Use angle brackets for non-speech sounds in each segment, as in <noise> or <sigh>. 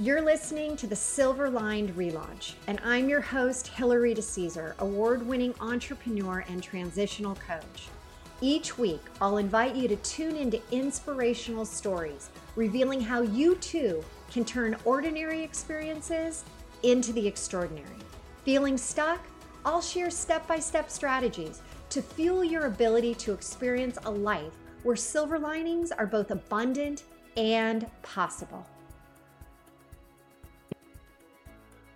You're listening to the Silver Lined Relaunch, and I'm your host, Hilary DeCesar, award winning entrepreneur and transitional coach. Each week, I'll invite you to tune into inspirational stories, revealing how you too can turn ordinary experiences into the extraordinary. Feeling stuck? I'll share step by step strategies to fuel your ability to experience a life where silver linings are both abundant and possible.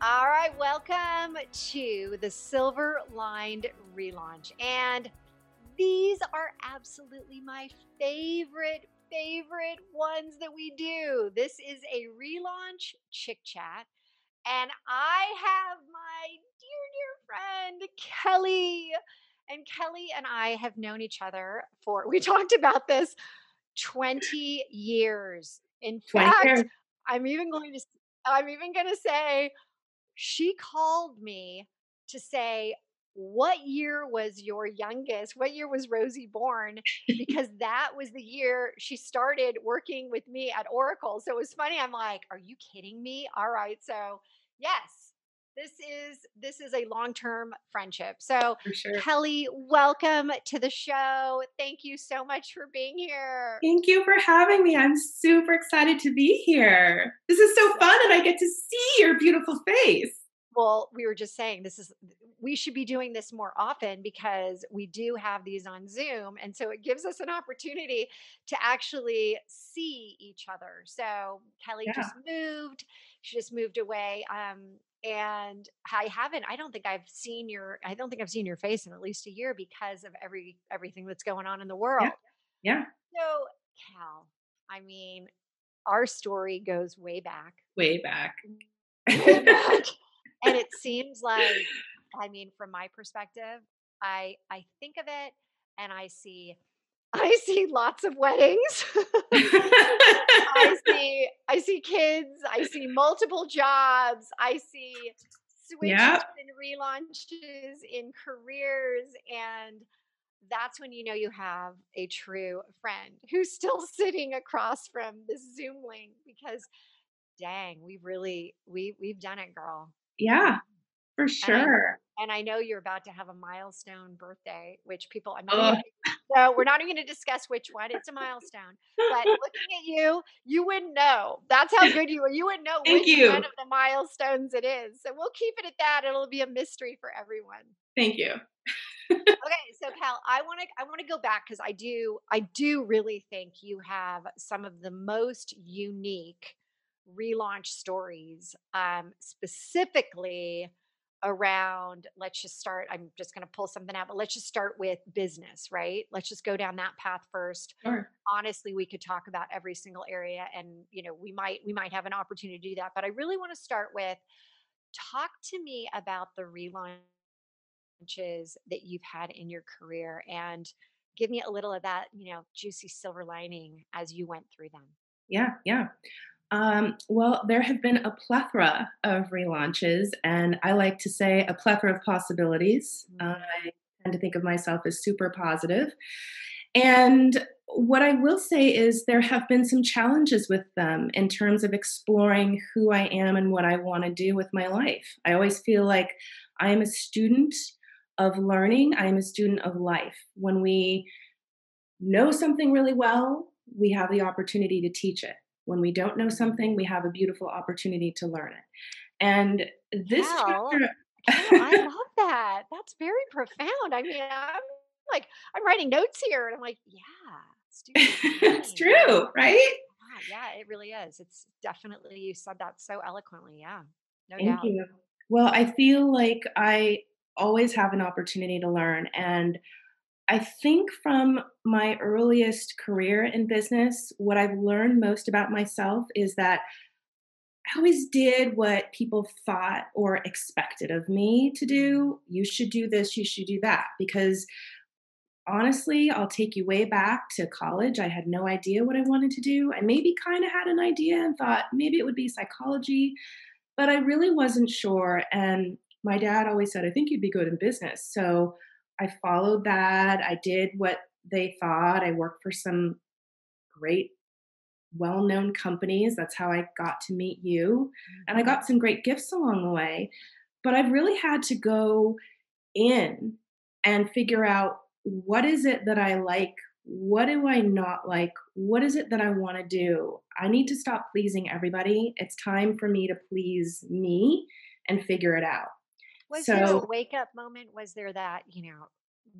All right, welcome to the Silver Lined Relaunch. And these are absolutely my favorite, favorite ones that we do. This is a relaunch chick chat. And I have my dear, dear friend, Kelly. And Kelly and I have known each other for, we <laughs> talked about this 20 years. In fact. I'm even going to, I'm even going to say, she called me to say, what year was your youngest? What year was Rosie born? <laughs> Because that was the year she started working with me at Oracle. So it was funny. I'm like, are you kidding me? All right. So, yes, this is this is a long-term friendship. So, sure. Kelly, welcome to the show. Thank you so much for being here. Thank you for having me. I'm super excited to be here. This is so fun and I get to see your beautiful face well we were just saying this is we should be doing this more often because we do have these on zoom and so it gives us an opportunity to actually see each other so kelly yeah. just moved she just moved away um, and i haven't i don't think i've seen your i don't think i've seen your face in at least a year because of every everything that's going on in the world. Yeah, yeah. so cal i mean our story goes way back. Way back. Way back. <laughs> And it seems like i mean from my perspective i i think of it and i see <laughs> i see lots of weddings <laughs> i see i see kids i see multiple jobs i see switches yep. and relaunches in careers and that's when you know you have a true friend who's still <laughs> sitting across from this zoom link because dang we really we we've done it girl yeah, for sure. And I, and I, know you're about to have a milestone birthday, which people, I'm so we're not even going to discuss which one. It's a milestone. But looking at you, you wouldn't know. That's how good you are. You wouldn't know Thank which you. one of the milestones it is. So we'll keep it at that. It'll be a mystery for everyone. Thank you. okay, so Cal, I want to I want to go back because I do I do really think you have some of the most unique relaunch stories, um, specifically around let's just start i'm just going to pull something out but let's just start with business right? Let's just go down that path first. Sure. honestly we could talk about every single area and you know we might we might have an opportunity to do that but i really want to start with talk to me about the relaunches that you've had in your career and give me a little of that you know juicy silver lining as you went through them. Yeah yeah um, well, there have been a plethora of relaunches, and I like to say a plethora of possibilities. Uh, I tend to think of myself as super positive. And what I will say is there have been some challenges with them in terms of exploring who I am and what I want to do with my life. I always feel like I am a student of learning, I am a student of life. When we know something really well, we have the opportunity to teach it. When we don't know something, we have a beautiful opportunity to learn it. And this wow. chapter. I love that. That's very profound. I mean, I'm like, I'm writing notes here, and I'm like, yeah, it's <laughs> true, right? Yeah, yeah, it really is. It's definitely you said that so eloquently. Yeah, no Thank doubt. you. Well, I feel like I always have an opportunity to learn, and I think from my earliest career in business, what I've learned most about myself is that I always did what people thought or expected of me to do. You should do this, you should do that. Because honestly, I'll take you way back to college. I had no idea what I wanted to do. I maybe kind of had an idea and thought maybe it would be psychology, but I really wasn't sure. And my dad always said, I think you'd be good in business. So I followed that. I did what they thought. I worked for some great well known companies. That's how I got to meet you. And I mm-hmm. got some great gifts along the way. But I've really had to go in and figure out what is it that I like? What do I not like? What is it that I want to do? I need to stop pleasing everybody. It's time for me to please me and figure it out. Was so, there a wake up moment? Was there that, you know,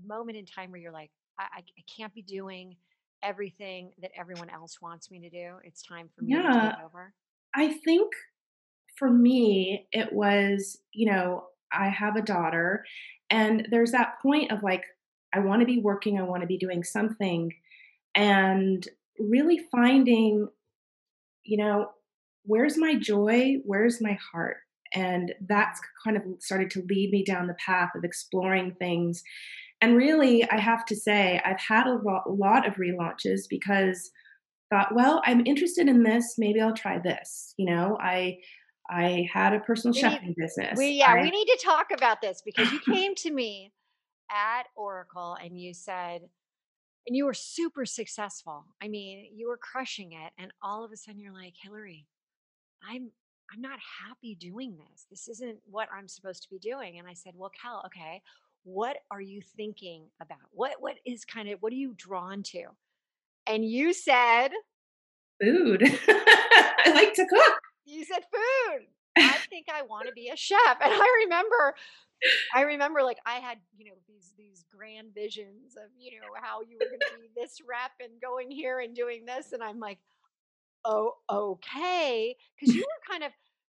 moment in time where you're like, I, I can't be doing everything that everyone else wants me to do. It's time for me yeah, to take over. I think for me, it was, you know, I have a daughter, and there's that point of like, I want to be working, I want to be doing something, and really finding, you know, where's my joy? Where's my heart? And that's kind of started to lead me down the path of exploring things and really, I have to say, I've had a lot of relaunches because thought, well, I'm interested in this. Maybe I'll try this. You know, I I had a personal we chefing need, business. We yeah, I, we need to talk about this because you <laughs> came to me at Oracle and you said, and you were super successful. I mean, you were crushing it, and all of a sudden you're like, Hilary, I'm I'm not happy doing this. This isn't what I'm supposed to be doing. And I said, Well, Cal, okay, what are you thinking about? What what is kind of what are you drawn to? And you said food. <laughs> I like to cook. You said food. I think I want to be a chef. <laughs> And I remember I remember like I had, you know, these these grand visions of, you know, how you were going to be this rep and going here and doing this and I'm like, "Oh, okay." Cuz you were kind of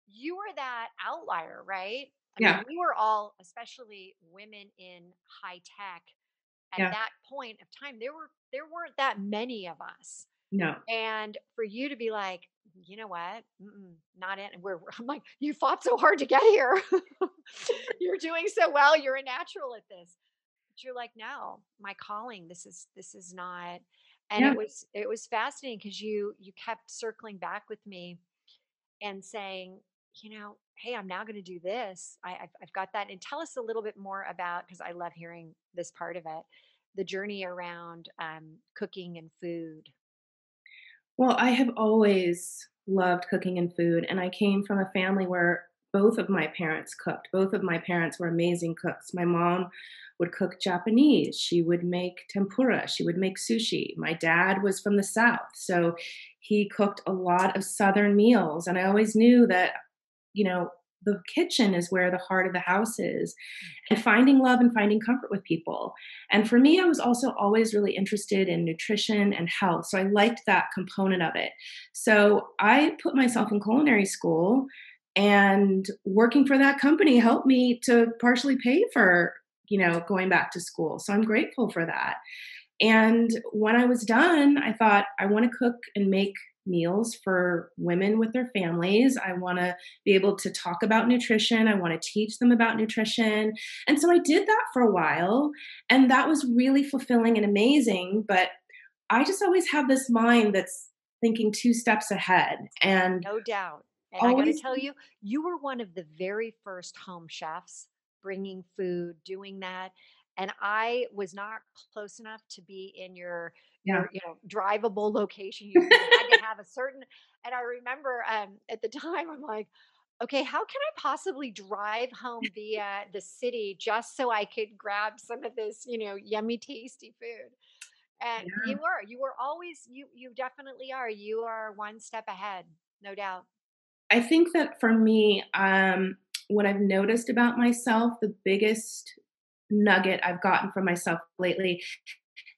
you were that outlier, right? I yeah. mean, we were all, especially women in high tech, at yeah. that point of time, there were there weren't that many of us. No. And for you to be like, you know what? Mm-mm, not in. We're. <laughs> I'm like, you fought so hard to get here. <laughs> you're doing so well. You're a natural at this. But you're like, no, my calling. This is this is not. And yeah. it was it was fascinating because you you kept circling back with me and saying, you know, hey, I'm now going to do this. I, have I've got that. And tell us a little bit more about, because I love hearing this part of it, the journey around um, cooking and food. Well, I have always loved cooking and food. And I came from a family where both of my parents cooked. Both of my parents were amazing cooks. My mom would cook Japanese. She would make tempura. She would make sushi. My dad was from the South. So he cooked a lot of Southern meals. And I always knew that you know, the kitchen is where the heart of the house is and finding love and finding comfort with people. And for me, I was also always really interested in nutrition and health. So I liked that component of it. So I put myself in culinary school and working for that company helped me to partially pay for, you know, going back to school. So I'm grateful for that. And when I was done, I thought I want to cook and make meals for women with their families. I want to be able to talk about nutrition. I want to teach them about nutrition. And so I did that for a while. And that was really fulfilling and amazing. But I just always have this mind that's thinking two steps ahead. And no doubt. And always, I got to tell you, you were one of the very first home chefs bringing food, doing that. And I was not close enough to be in your yeah. your you know drivable location. You had to <laughs> have a certain. And I remember um, at the time, I'm like, okay, how can I possibly drive home via the city just so I could grab some of this, you know, yummy, tasty food? And yeah. you were, you were always, you, you definitely are. You are one step ahead, no doubt. I think that for me, um, what I've noticed about myself, the biggest nugget I've gotten from myself lately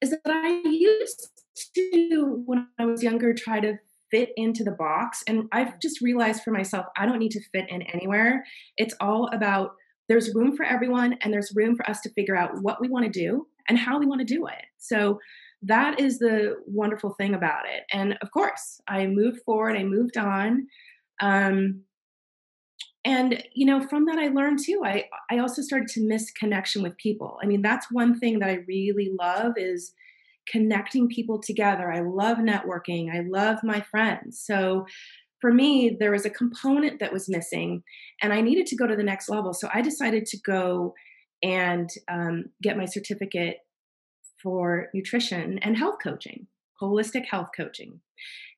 is that I used to, when I was younger, try to fit into the box. And I've just realized for myself, I don't need to fit in anywhere. It's all about there's room for everyone and there's room for us to figure out what we want to do and how we want to do it. So that is the wonderful thing about it. And of course, I moved forward, I moved on. Um, and you know from that i learned too i i also started to miss connection with people. I mean that's one thing that i really love is connecting people together. I love networking. I love my friends. So for me there was a component that was missing and i needed to go to the next level. So i decided to go and um, get my certificate for nutrition and health coaching holistic health coaching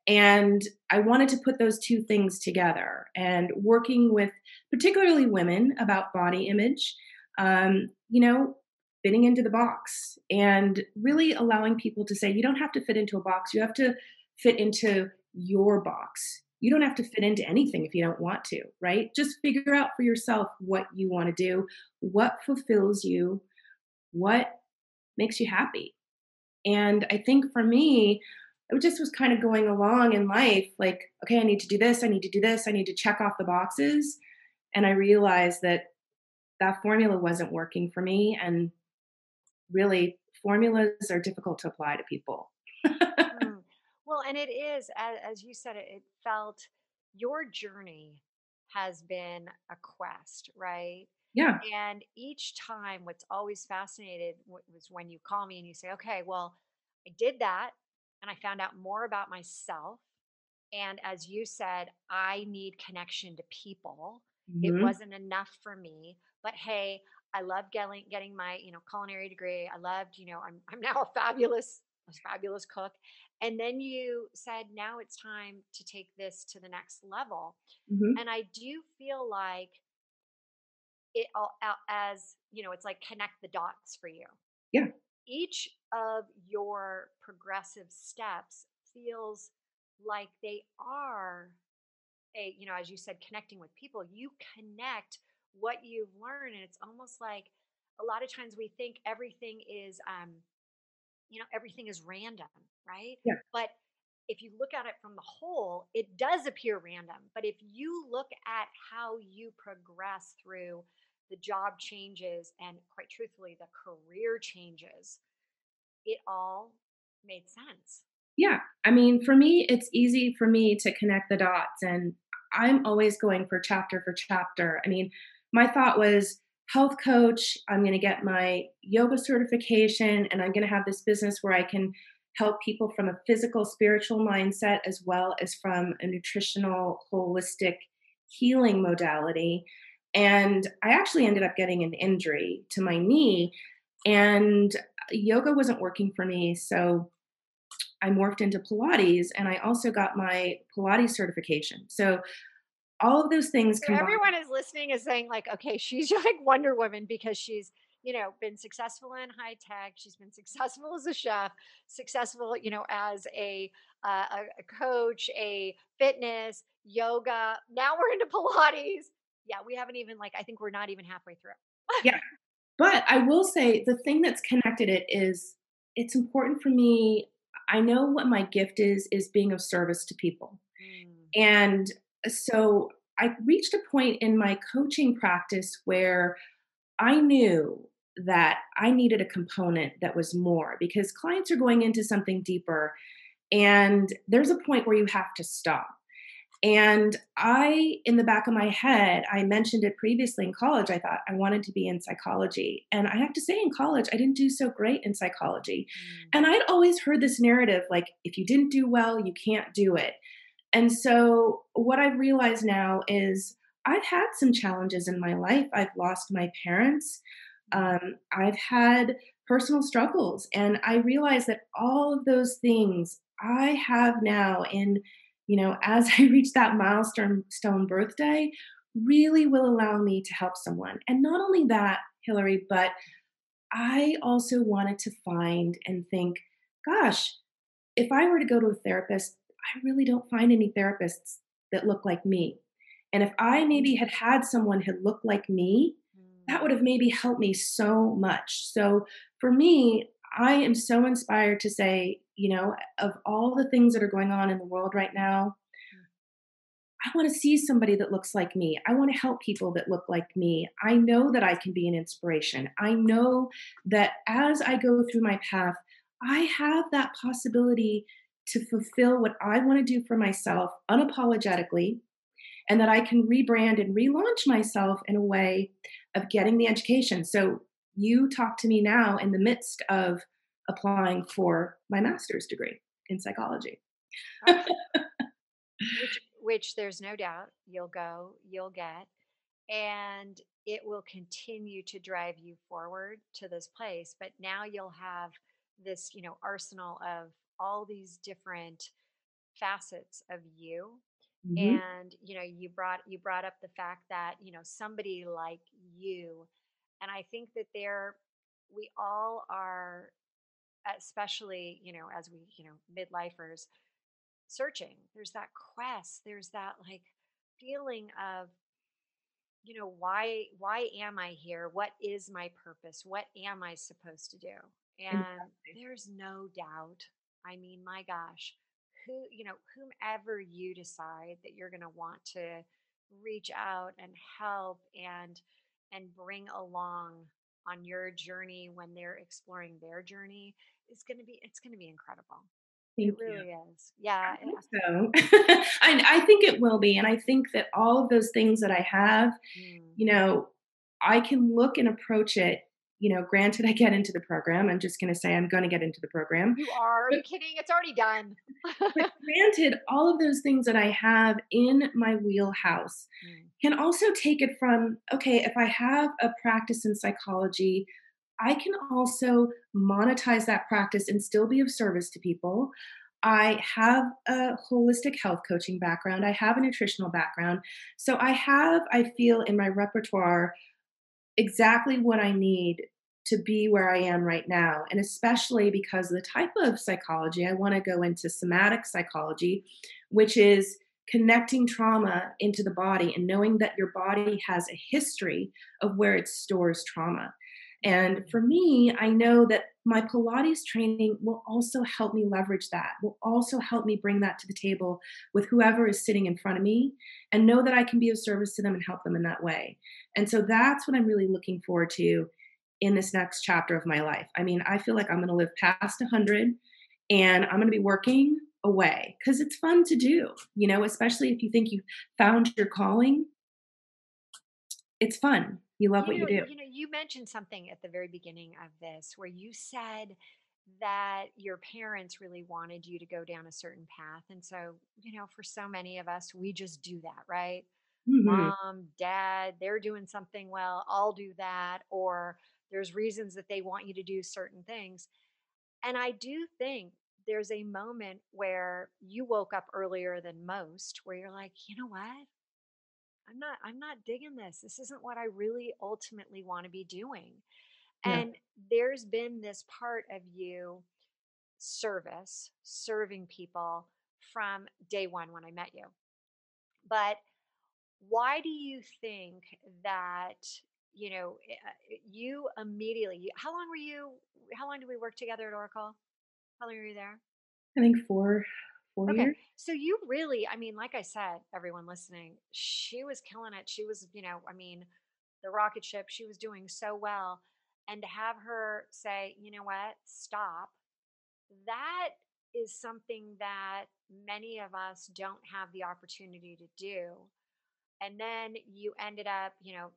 And I wanted to put those two things together and working with particularly women about body image, um, you know, fitting into the box and really allowing people to say, you don't have to fit into a box, you have to fit into your box. You don't have to fit into anything if you don't want to, right? Just figure out for yourself what you want to do, what fulfills you, what makes you happy. And I think for me, it just was kind of going along in life like, okay, I need to do this, I need to do this, I need to check off the boxes. And I realized that that formula wasn't working for me. And really, formulas are difficult to apply to people. <laughs> mm. Well, and it is, as, as you said, it, it felt your journey has been a quest, right? Yeah. And each time, what's always fascinated was when you call me and you say, okay, well, I did that and I found out more about myself. And as you said, I need connection to people. Mm-hmm. It wasn't enough for me. But hey, I love getting getting my you know culinary degree. I loved you know I'm I'm now a fabulous a fabulous cook. And then you said now it's time to take this to the next level. Mm-hmm. And I do feel like it all as you know it's like connect the dots for you. Yeah each of your progressive steps feels like they are a you know as you said connecting with people. You connect what you've learned and it's almost like a lot of times we think everything is um you know everything is random right? Yeah. but if you look at it from the whole it does appear random. But if you look at how you progress through the job changes, and quite truthfully, the career changes, it all made sense. Yeah. I mean, for me, it's easy for me to connect the dots, and I'm always going for chapter for chapter. I mean, my thought was, health coach, I'm going to get my yoga certification, and I'm going to have this business where I can help people from a physical, spiritual mindset as well as from a nutritional, holistic healing modality. And I actually ended up getting an injury to my knee, and yoga wasn't working for me. So I morphed into Pilates, and I also got my Pilates certification. So all of those things. So everyone is listening is saying like, okay, <laughs> she's like Wonder Woman because she's you know been successful in high tech. She's been successful as a chef, successful you know as a uh, a coach, a fitness, yoga. Now we're into Pilates yeah, we haven't even like I think we're not even halfway through. yeah. But I will say the thing that's connected it is it's important for me. I know what my gift is is being of service to people. Mm. And so I reached a point in my coaching practice where I knew that I needed a component that was more because clients are going into something deeper and there's a point where you have to stop and I, in the back of my head, I mentioned it previously in college. I thought I wanted to be in psychology. And I have to say, in college, I didn't do so great in psychology. Mm. And I'd always heard this narrative like, if you didn't do well, you can't do it. And so, what I've realized now is I've had some challenges in my life. I've lost my parents. Mm. Um, I've had personal struggles. And I realize that all of those things I have now in you know, as <laughs> I reach that milestone stone birthday, really will allow me to help someone. And not only that, Hilary, but I also wanted to find and think, gosh, if I were to go to a therapist, I really don't find any therapists that look like me. And if I maybe had had someone who looked like me, that would have mm. maybe helped me so much. So for me, I am so inspired to say, you know, of all the things that are going on in the world right now, I want to see somebody that looks like me. I want to help people that look like me. I know that I can be an inspiration. I know that as I go through my path, I have that possibility to fulfill what I want to do for myself unapologetically, and that I can rebrand and relaunch myself in a way of getting the education. So, you talk to me now in the midst of applying for my master's degree in psychology. <laughs> which, which there's no doubt you'll go, you'll get, and it will continue to drive you forward to this place. But now you'll have this, you know, arsenal of all these different facets of you hmm and you know you brought you brought up the fact that you know somebody like you and i think that there we all are especially you know as we you know midlifers searching there's that quest there's that like feeling of you know why why am i here? What is my purpose? What am i supposed to do? And Exactly. there's no doubt i mean my gosh who you know whomever you decide that you're going to want to reach out and help and and bring along on your journey when they're exploring their journey is going to be it's going to be incredible it Thank you. really is yeah <laughs> I hope so. and I think it will be. And I think that all of those things that I have, Mm. you know, I can look and approach it. You know, granted, I get into the program. I'm just going to say I'm going to get into the program. you are are you kidding it's already done but <laughs> granted, all of those things that I have in my wheelhouse Mm. can also take it from okay, if I have a practice in psychology, I can also monetize that practice and still be of service to people. I have a holistic health coaching background. I have a nutritional background. So I have, I feel, in my repertoire exactly what I need to be where I am right now. And especially because the type of psychology, I want to go into somatic psychology, which is connecting trauma into the body and knowing that your body has a history of where it stores trauma. And for me, I know that my Pilates training will also help me leverage that, will also help me bring that to the table with whoever is sitting in front of me and know that I can be of service to them and help them in that way. And so that's what I'm really looking forward to in this next chapter of my life. I mean, I feel like I'm going to live past 100 and I'm going to be working away because it's fun to do, you know, especially if you think you've found your calling. It's fun. You love what You you do. you know, you mentioned something at the very beginning of this where you said that your parents really wanted you to go down a certain path. And so, you know, for so many of us, we just do that, right? hmm Mom, dad, they're doing something well, I'll do that. Or there's reasons that they want you to do certain things. And I do think there's a moment where you woke up earlier than most where you're like, you know what? I'm not I'm not digging this. This isn't what I really ultimately want to be doing. Yeah. And there's been this part of you service, serving people from day 1 when I met you. But why do you think that you know eh, uh, you immediately how long were you how long did we work together at Oracle? How long were you there? I think four four Okay. years. So you really, I mean, like I said, everyone listening, she was killing it. She was, you know, I mean, the rocket ship, she was doing so well. And to have her say, you know what, stop, that is something that many of us don't have the opportunity to do. And then you ended up, you know,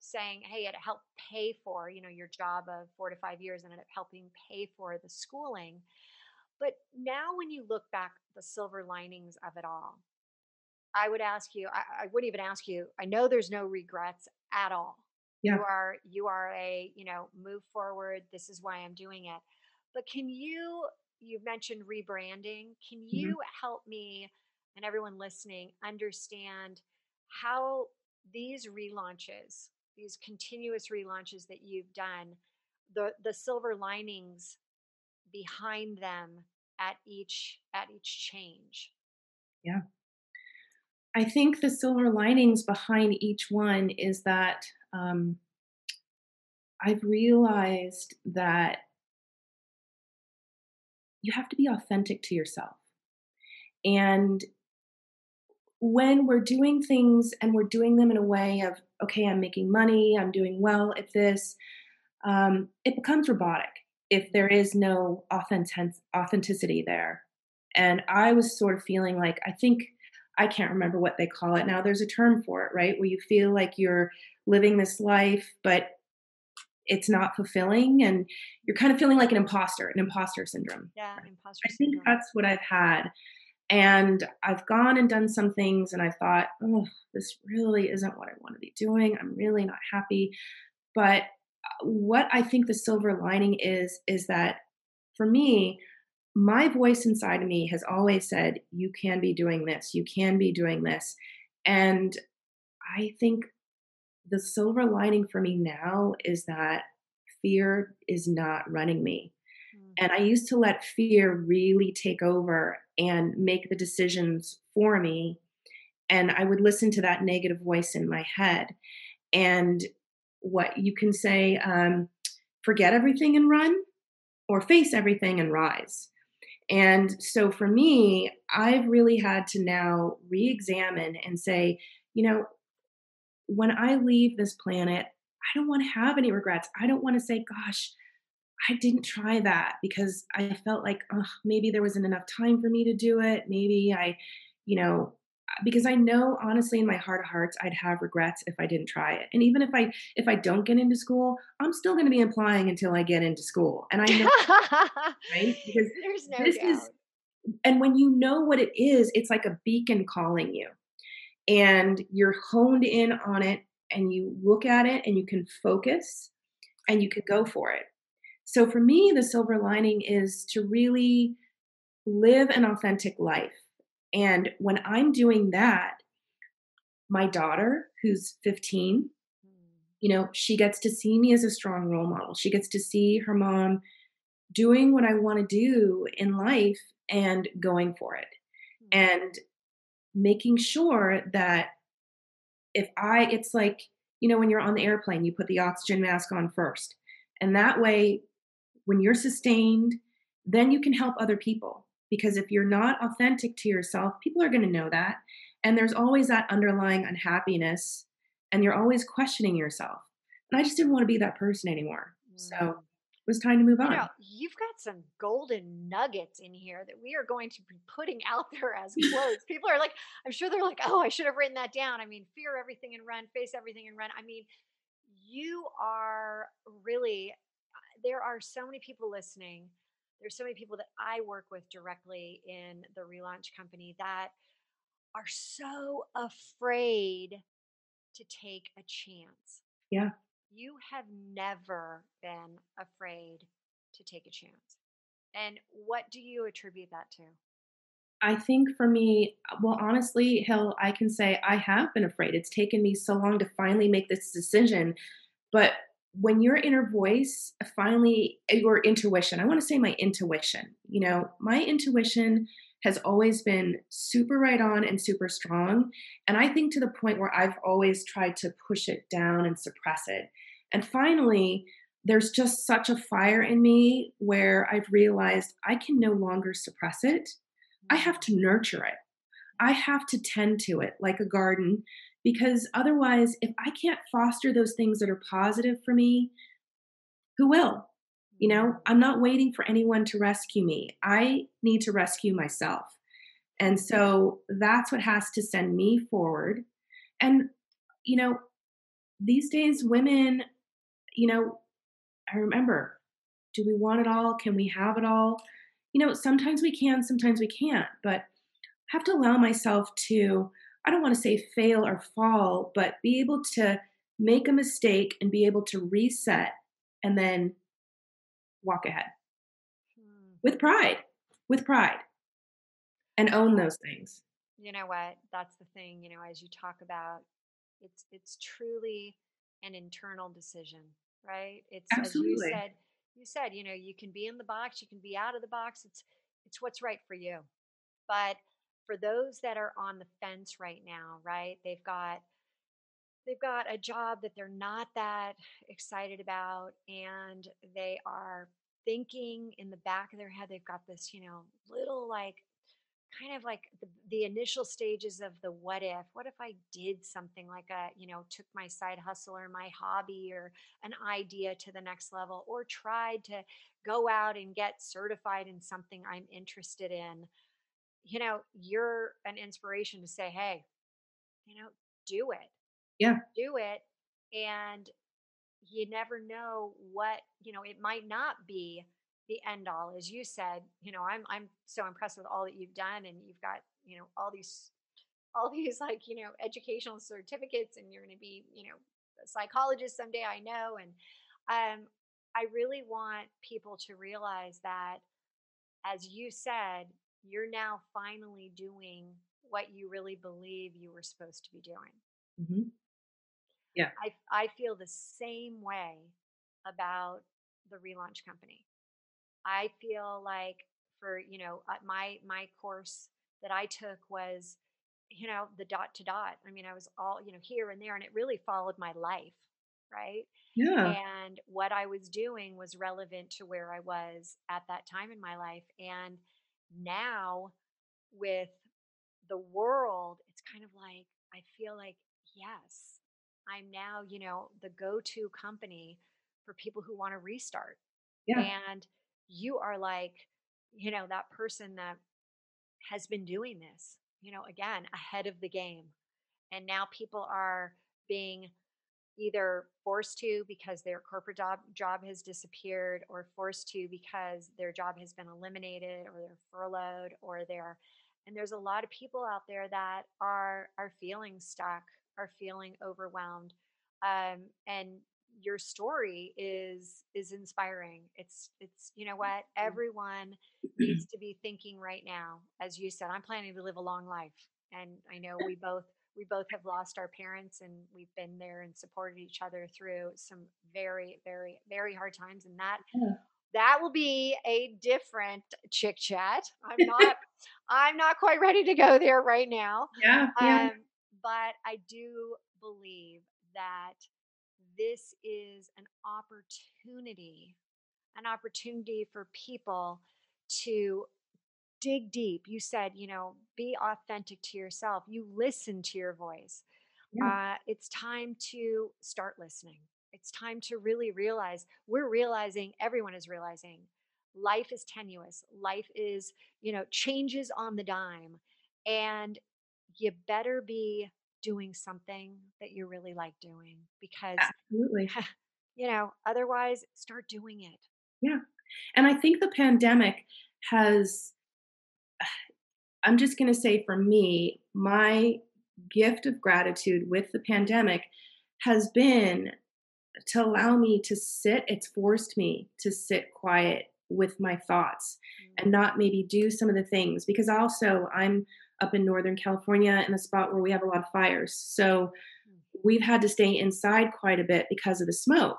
saying, hey, it helped pay for, you know, your job of four to five years and ended up helping pay for the schooling but now, when you look back, the silver linings of it all, I would ask you, I, I wouldn't even ask you, I know there's no regrets at all. Yeah. You are, you are a, you know, move forward. This is why I'm doing it. But can you, you've mentioned rebranding. Can hmm you help me and everyone listening understand how these relaunches, these continuous relaunches that you've done, the, the silver linings behind them at each at each change Yeah. I think the silver linings behind each one is that um, I've realized that you have to be authentic to yourself. And when we're doing things and we're doing them in a way of, okay, I'm making money, I'm doing well at this, um, it becomes robotic if there is no authentic- authenticity there. And I was sort of feeling like, I think, I can't remember what they call it now. There's a term for it, right? Where you feel like you're living this life, but it's not fulfilling and you're kind of feeling like an imposter, an imposter syndrome. yeah imposter I think that's what I've had. And I've gone and done some things and I thought, oh, this really isn't what I want to be doing. I'm really not happy. But what I think the silver lining is, is that for me, my voice inside of me has always said, you can be doing this, you can be doing this. And I think the silver lining for me now is that fear is not running me. Mm. And I used to let fear really take over and make the decisions for me. And I would listen to that negative voice in my head. And what you can say, um, forget everything and run, or face everything and rise. And so for me, I've really had to now re examine and say, you know, when I leave this planet, I don't want to have any regrets. I don't want to say, gosh, I didn't try that because I felt like oh, maybe there wasn't enough time for me to do it. Maybe I, you know, because I know honestly in my heart of hearts I'd have regrets if I didn't try it. And even if I if I don't get into school, I'm still going to be applying until I get into school. And I know <laughs> right? Because there's no this doubt. is and when you know what it is, it's like a beacon calling you. And you're honed in on it and you look at it and you can focus and you can go for it. So for me, the silver lining is to really live an authentic life and when I'm doing that, my daughter, who's 15, hmm. you know, she gets to see me as a strong role model. She gets to see her mom doing what I want to do in life and going for it. Hmm. And making sure that if I, it's like, you know, when you're on the airplane, you put the oxygen mask on first. And that way, when you're sustained, then you can help other people because if you're not authentic to yourself, people are going to know that. And there's always that underlying unhappiness, and you're always questioning yourself. And I just didn't want to be that person anymore. So mm. it was time to move on. You know, you've got some golden nuggets in here that we are going to be putting out <laughs> there as quotes. <laughs> People are like, I'm sure they're like, oh, I should have written that down. I mean, fear everything and run, face everything and run. I mean, you are really, uh, there are so many people listening there's so many people that I work with directly in the relaunch company that are so afraid to take a chance. Yeah. You have never been afraid to take a chance. And what do you attribute that to? I think for me, uh, well, honestly, Hill, I can say I have been afraid. It's taken me so long to finally make this decision. But when your inner voice finally, your intuition, I want to say my intuition, you know, my intuition has always been super right on and super strong. And I think to the point where I've always tried to push it down and suppress it. And finally, there's just such a fire in me where I've realized I can no longer suppress it. I have to nurture it. I have to tend to it like a garden because otherwise if i can't foster those things that are positive for me who will? You know mm-hmm. i'm not waiting for anyone to rescue me. I need to rescue myself. And so that's what has to send me forward. And you know these days women you know i remember do we want it all? Can we have it all? You know sometimes we can sometimes we can't but I have to allow myself to I don't want to say fail or fall, but be able to make a mistake and be able to reset and then walk ahead hmm. with pride, with pride, and own those things. You know what? That's the thing. You know, as you talk about, it's it's truly an internal decision, right? It's Absolutely. as you said. You said, you know, you can be in the box, you can be out of the box. It's it's what's right for you. But for those that are on the fence right now, right? They've got they've got a job that they're not that excited about and they are thinking in the back of their head they've got this, you know, little like kind of like the, the initial stages of the what if what if i did something like a you know took my side hustle or my hobby or an idea to the next level or tried to go out and get certified in something i'm interested in you know, you're an inspiration to say, hey, you know, do it. Yeah. Do it. And you never know what, you know, it might not be the end all. As you said, you know, I'm I'm so impressed with all that you've done and you've got, you know, all these <laughs> all these like, you know, educational certificates and you're gonna be, you know, a psychologist someday, I know. And um I really want people to realize that as you said, you're now finally doing what you really believe you were supposed to be doing. Mm-hmm. Yeah. I, I feel the same way about the relaunch company. I feel like for, you know, uh, my, my course that I took was, you know, the dot to dot. I mean, I was all, you know, here and there, and it really followed my life. Right. Yeah. And what I was doing was relevant to where I was at that time in my life. And now with the world, it's kind of like, I feel like, yes, I'm now, you know, the go to company for people who want to restart. Yeah. And you are like, you know, that person that has been doing this, you know, again, ahead of the game. And now people are being either forced to because their corporate job, job has disappeared or forced to because their job has been eliminated or they're furloughed or they're and there's a lot of people out there that are are feeling stuck are feeling overwhelmed um, and your story is is inspiring. It's it's you know what? everyone <clears throat> needs to be thinking right now as you said i'm planning to live a long life and i know we both we both have lost our parents and we've been there and supported each other through some very very very hard times and that yeah. that will be a different chick chat i'm not <laughs> i'm not quite ready to go there right now yeah, yeah. um, but i do believe that this is an opportunity an opportunity for people to dig deep. You said, you know, be authentic to yourself. You listen to your voice. Yeah. Uh, it's time to start listening. It's time to really realize we're realizing, everyone is realizing life is tenuous. Life is, you know, changes on the dime. And you better be doing something that you really like doing because, absolutely, <laughs> you know, otherwise start doing it. Yeah. And I think the pandemic has I'm just going to say for me, my gift of gratitude with the pandemic has been to allow me to sit. It's forced me to sit quiet with my thoughts mm-hmm. and not maybe do some of the things because also I'm up in Northern California in a spot where we have a lot of fires. So mm. we've had to stay inside quite a bit because of the smoke.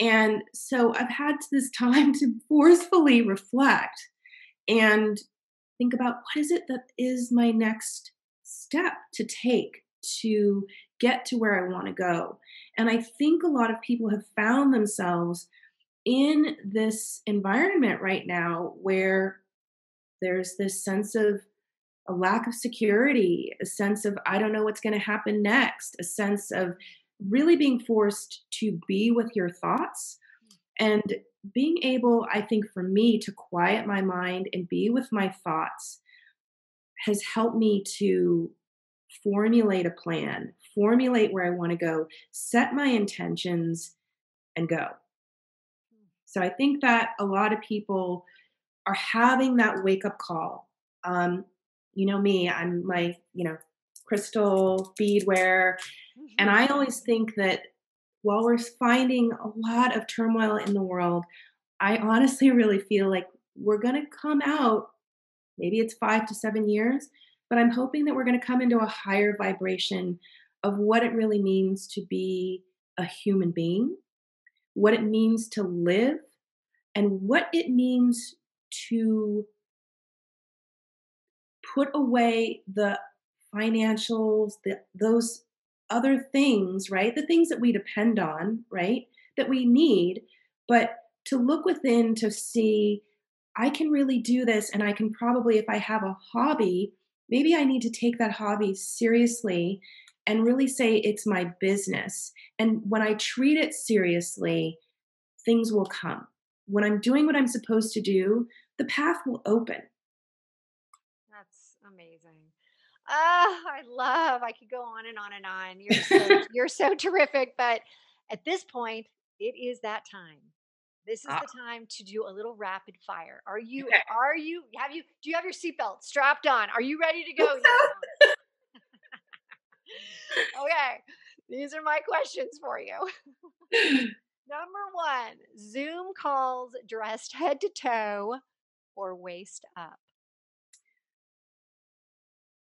And so I've had this <laughs> time to forcefully reflect and think about what is it that is my next step to take to get to where I want to go. And I think a lot of people have found themselves in this environment right now where there's this sense of a lack of security, a sense of I don't know what's going to happen next, a sense of really being forced to be with your thoughts and being able, I think, for me to quiet my mind and be with my thoughts has helped me to formulate a plan, formulate where I want to go, set my intentions, and go. So I think that a lot of people are having that wake up call. Um, you know me, I'm my, you know, crystal beadwear. And I always think that while we're finding a lot of turmoil in the world, I honestly really feel like we're going to come out, maybe it's five to seven years, but I'm hoping that we're going to come into a higher vibration of what it really means to be a human being, what it means to live, and what it means to put away the financials, the, those other things, right? The things that we depend on, right? That we need, but to look within to see, I can really do this. And I can probably, if I have a hobby, maybe I need to take that hobby seriously and really say it's my business. And when I treat it seriously, things will come. When I'm doing what I'm supposed to do, the path will open. That's amazing. Ah, I love. I could go on and on and on. You're so, <laughs> you're so terrific. But at this point, it is that time. This is ah. the time to do a little rapid fire. Are you? Okay. Are you? Have you? Do you have your seatbelt strapped on? Are you ready to go? <laughs> okay. These are my questions for you. <laughs> Number one: Zoom calls dressed head to toe or waist up?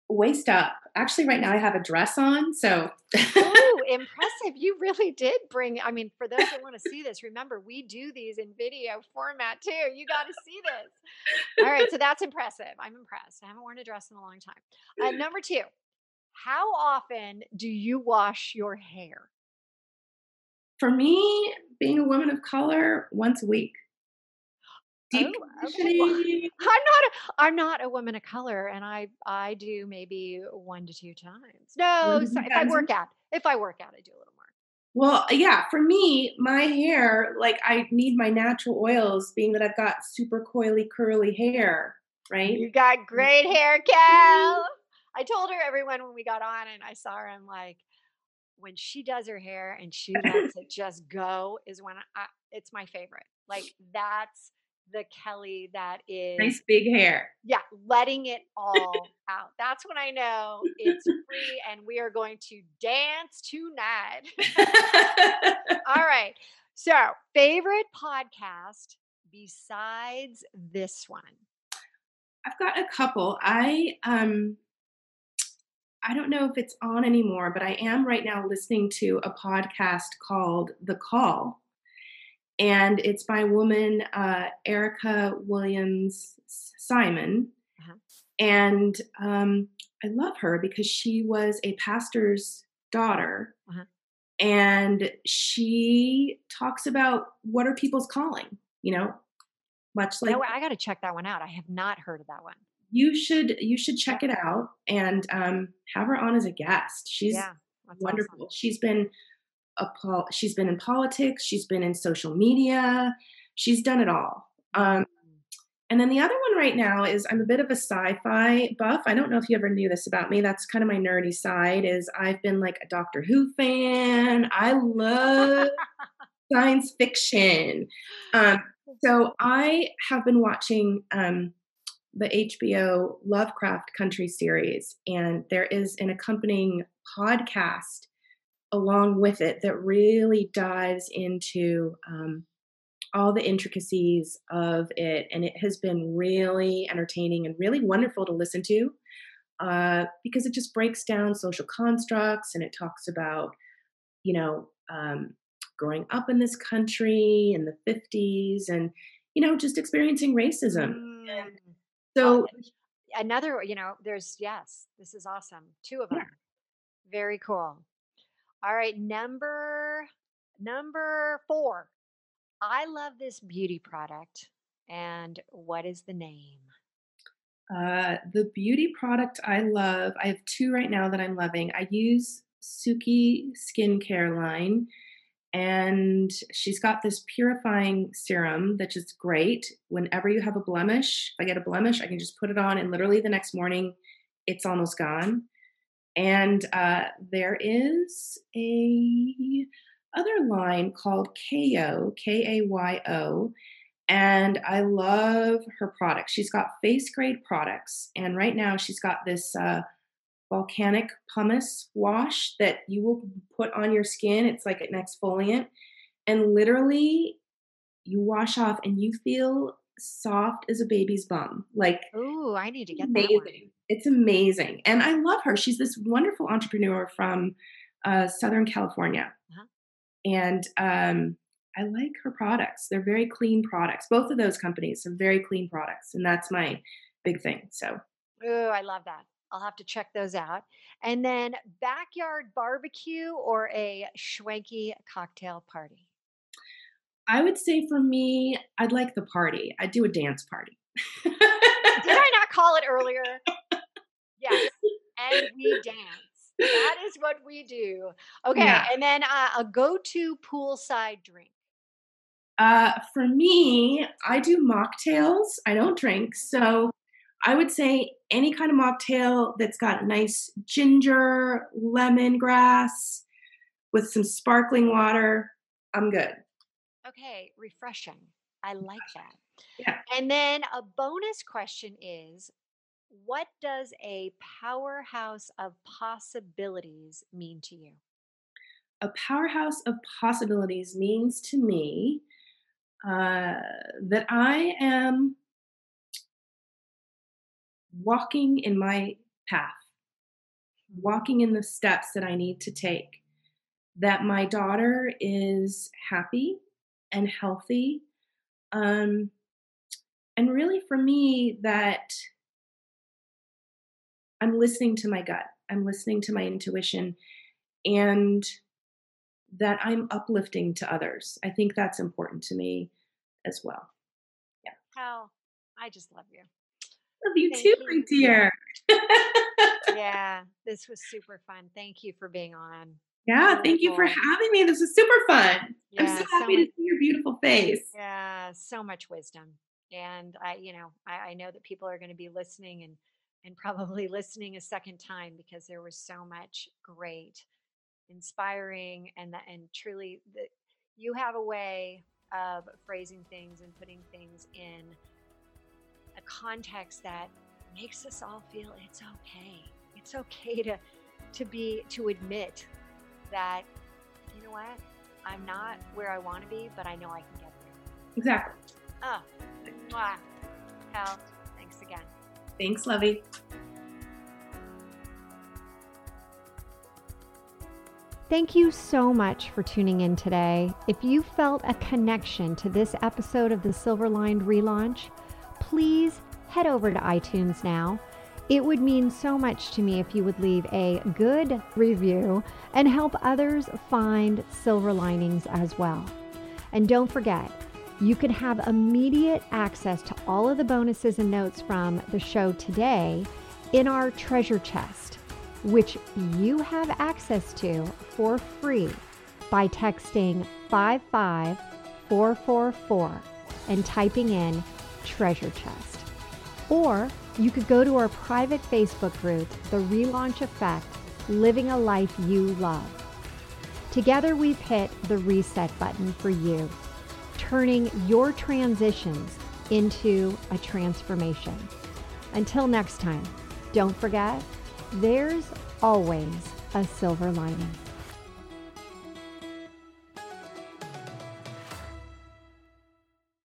Waist up. Actually, right now I have a dress on, so. Ooh, <laughs> impressive. You really did bring, I mean, for those that want to see this, remember we do these in video format too. You got to see this. All right, so that's impressive. I'm impressed. I haven't worn a dress in a long time. Uh, <laughs> number two, how often do you wash your hair? For me, being a woman of color, once a week. Deep Oh, okay. <laughs> Well. I'm not a, I'm not a woman of color, and I I do maybe one to two times. No, so if I work out, if I work out, I do a little more. Well, yeah, for me, my hair, like I need my natural oils, being that I've got super coily, curly hair, right? You got mm. great hair, Cal. I told her everyone when we got on, and I saw her. I'm like, when she does her hair and she <laughs> lets it just go, is when I, it's my favorite. Like that's the Kelly that is Nice big hair. yeah, letting it all out. That's when I know it's free and we are going to dance tonight. all <laughs> right. So, favorite podcast besides this one? I've got a couple. I um I don't know if it's on anymore, but I am right now listening to a podcast called The Call. And it's by a woman, uh, Erica Williams Simon. Uh-huh. And um, I love her because she was a pastor's daughter. Uh-huh. And she talks about what are people's calling, you know, much like no, I got to check that one out. I have not heard of that one. you should you should check it out and um, have her on as a guest. She's yeah, wonderful. awesome. She's been a pol- she's been in politics. She's been in social media. She's done it all. Um, and then the other one right now is I'm a bit of a sci-fi buff. I don't know if you ever knew this about me. That's kind of my nerdy side. Is I've been like a Doctor Who fan. I love <laughs> science fiction. Um, so I have been watching um, the HBO Lovecraft Country series, and there is an accompanying podcast along with it that really dives into um, all the intricacies of it, and it has been really entertaining and really wonderful to listen to uh, because it just breaks down social constructs and it talks about, you know, um, growing up in this country in the 50s and, you know, just experiencing racism. Mm. So, another, you know, there's yes, this is awesome. Two of them. Yeah. Very cool. All right, number number 4. I love this beauty product. And what is the name? uh, the beauty product I love, I have two right now that I'm loving. I use Suki skincare line, and she's got this purifying serum that's just great. Whenever you have a blemish, if I get a blemish, I can just put it on, and literally the next morning, it's almost gone. And uh, there is a other line called Kayo, K A Y O, and I love her products. She's got face grade products, and right now she's got this uh, volcanic pumice wash that you will put on your skin. It's like an exfoliant, and literally you wash off, and you feel soft as a baby's bum. Like Ooh, I need to get that one. It's amazing, and I love her. She's this wonderful entrepreneur from uh, Southern California, Uh-huh. and um, I like her products. They're very clean products. Both of those companies have very clean products, and that's my big thing. So Ooh, I love that. I'll have to check those out. And then backyard barbecue or a schwanky cocktail party. I would say for me, I'd like the party. I'd do a dance party. Did I <laughs> not call it earlier? Yes. And we dance. That <laughs> is what we do. Okay. Yeah. And then uh, a go to poolside drink. Uh, for me, I do mocktails. I don't drink. So I would say any kind of mocktail that's got nice ginger, lemongrass with some sparkling water. I'm good. Okay. Refreshing. I like that. Yeah. And then a bonus question is what does a powerhouse of possibilities mean to you? A powerhouse of possibilities means to me uh, that I am walking in my path, walking in the steps that I need to take, that my daughter is happy and healthy. Um, and really, for me, that I'm listening to my gut, I'm listening to my intuition, and that I'm uplifting to others. I think that's important to me as well. Yeah. How I just love you. Love you Thank too, you. my dear. <laughs> yeah, this was super fun. Thank you for being on. Yeah, thank you for having me. This was super fun. Yeah, I'm so happy so much, to see your beautiful face. Yeah, so much wisdom. And I, you know, I, I know that people are going to be listening and and probably <laughs> listening a second time because there was so much great, inspiring, and that and truly that you have a way of phrasing things and putting things in a context that makes us all feel it's okay. It's okay to to be to admit that you know what? I'm not where i want to be but i know i can get there. Exactly. Oh thanks again thanks lovey Thank you so much for tuning in today. If you felt a connection to this episode of the Silverlined relaunch, please head over to iTunes now it would mean so much to me if you would leave a good review and help others find silver linings as well. And don't forget, you can have immediate access to all of the bonuses and notes from the show today in our treasure chest, which you have access to for free by texting 55444 and typing in treasure chest. Or you could go to our private Facebook group, The Relaunch Effect Living a Life You Love. Together, we've hit the reset button for you, turning your transitions into a transformation. Until next time, don't forget, there's always a silver lining.